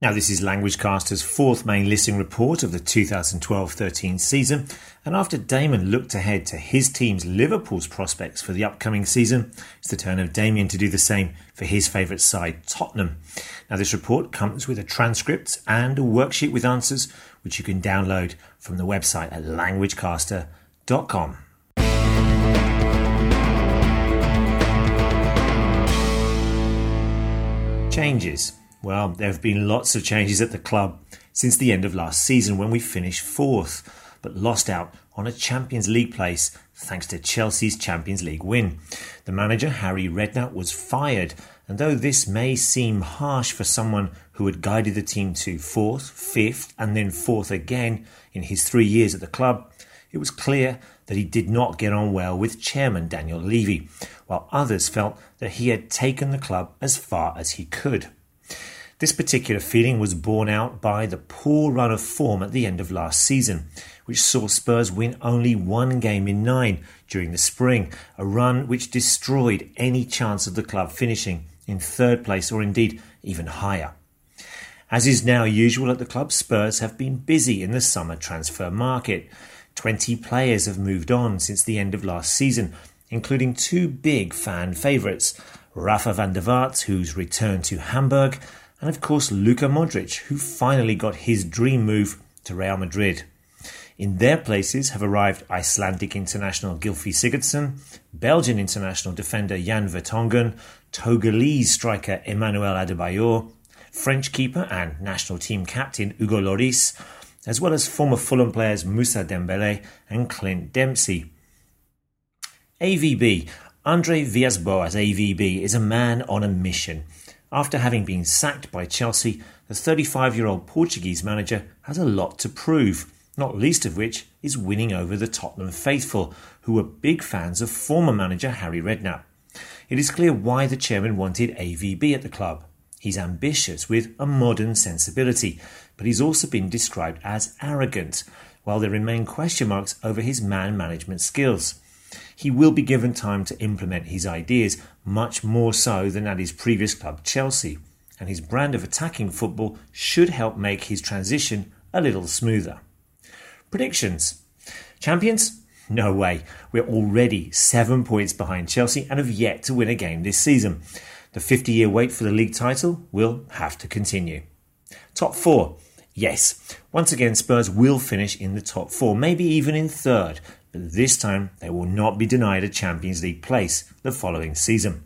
Now, this is LanguageCaster's fourth main listening report of the 2012 13 season, and after Damon looked ahead to his team's Liverpool's prospects for the upcoming season, it's the turn of Damian to do the same for his favourite side, Tottenham. Now, this report comes with a transcript and a worksheet with answers, which you can download from the website at languagecaster.com. Changes. Well, there have been lots of changes at the club since the end of last season when we finished fourth, but lost out on a Champions League place thanks to Chelsea's Champions League win. The manager, Harry Redknapp, was fired, and though this may seem harsh for someone who had guided the team to fourth, fifth, and then fourth again in his three years at the club, it was clear that he did not get on well with chairman Daniel Levy, while others felt that he had taken the club as far as he could. This particular feeling was borne out by the poor run of form at the end of last season, which saw Spurs win only one game in nine during the spring, a run which destroyed any chance of the club finishing in third place or indeed even higher. As is now usual at the club, Spurs have been busy in the summer transfer market. 20 players have moved on since the end of last season, including two big fan favourites Rafa van der Vaart, who's returned to Hamburg, and of course Luka Modric, who finally got his dream move to Real Madrid. In their places have arrived Icelandic international Gylfi Sigurdsson, Belgian international defender Jan Vertonghen, Togolese striker Emmanuel Adebayor, French keeper and national team captain Hugo Lloris, as well as former Fulham players Moussa Dembele and Clint Dempsey. AVB, Andre Villas-Boas AVB, is a man on a mission – after having been sacked by Chelsea, the 35 year old Portuguese manager has a lot to prove, not least of which is winning over the Tottenham faithful, who were big fans of former manager Harry Redknapp. It is clear why the chairman wanted AVB at the club. He's ambitious with a modern sensibility, but he's also been described as arrogant, while there remain question marks over his man management skills he will be given time to implement his ideas, much more so than at his previous club, Chelsea. And his brand of attacking football should help make his transition a little smoother. Predictions Champions? No way. We're already seven points behind Chelsea and have yet to win a game this season. The 50 year wait for the league title will have to continue. Top four. Yes, once again, Spurs will finish in the top four, maybe even in third, but this time they will not be denied a Champions League place the following season.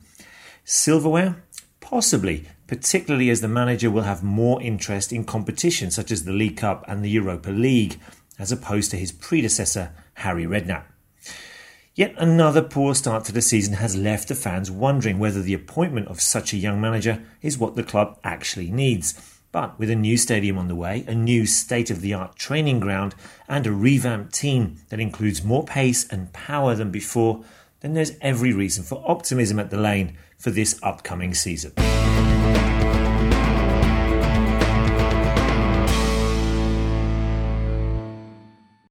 Silverware? Possibly, particularly as the manager will have more interest in competition such as the League Cup and the Europa League, as opposed to his predecessor, Harry Redknapp. Yet another poor start to the season has left the fans wondering whether the appointment of such a young manager is what the club actually needs but with a new stadium on the way, a new state of the art training ground, and a revamped team that includes more pace and power than before, then there's every reason for optimism at the lane for this upcoming season.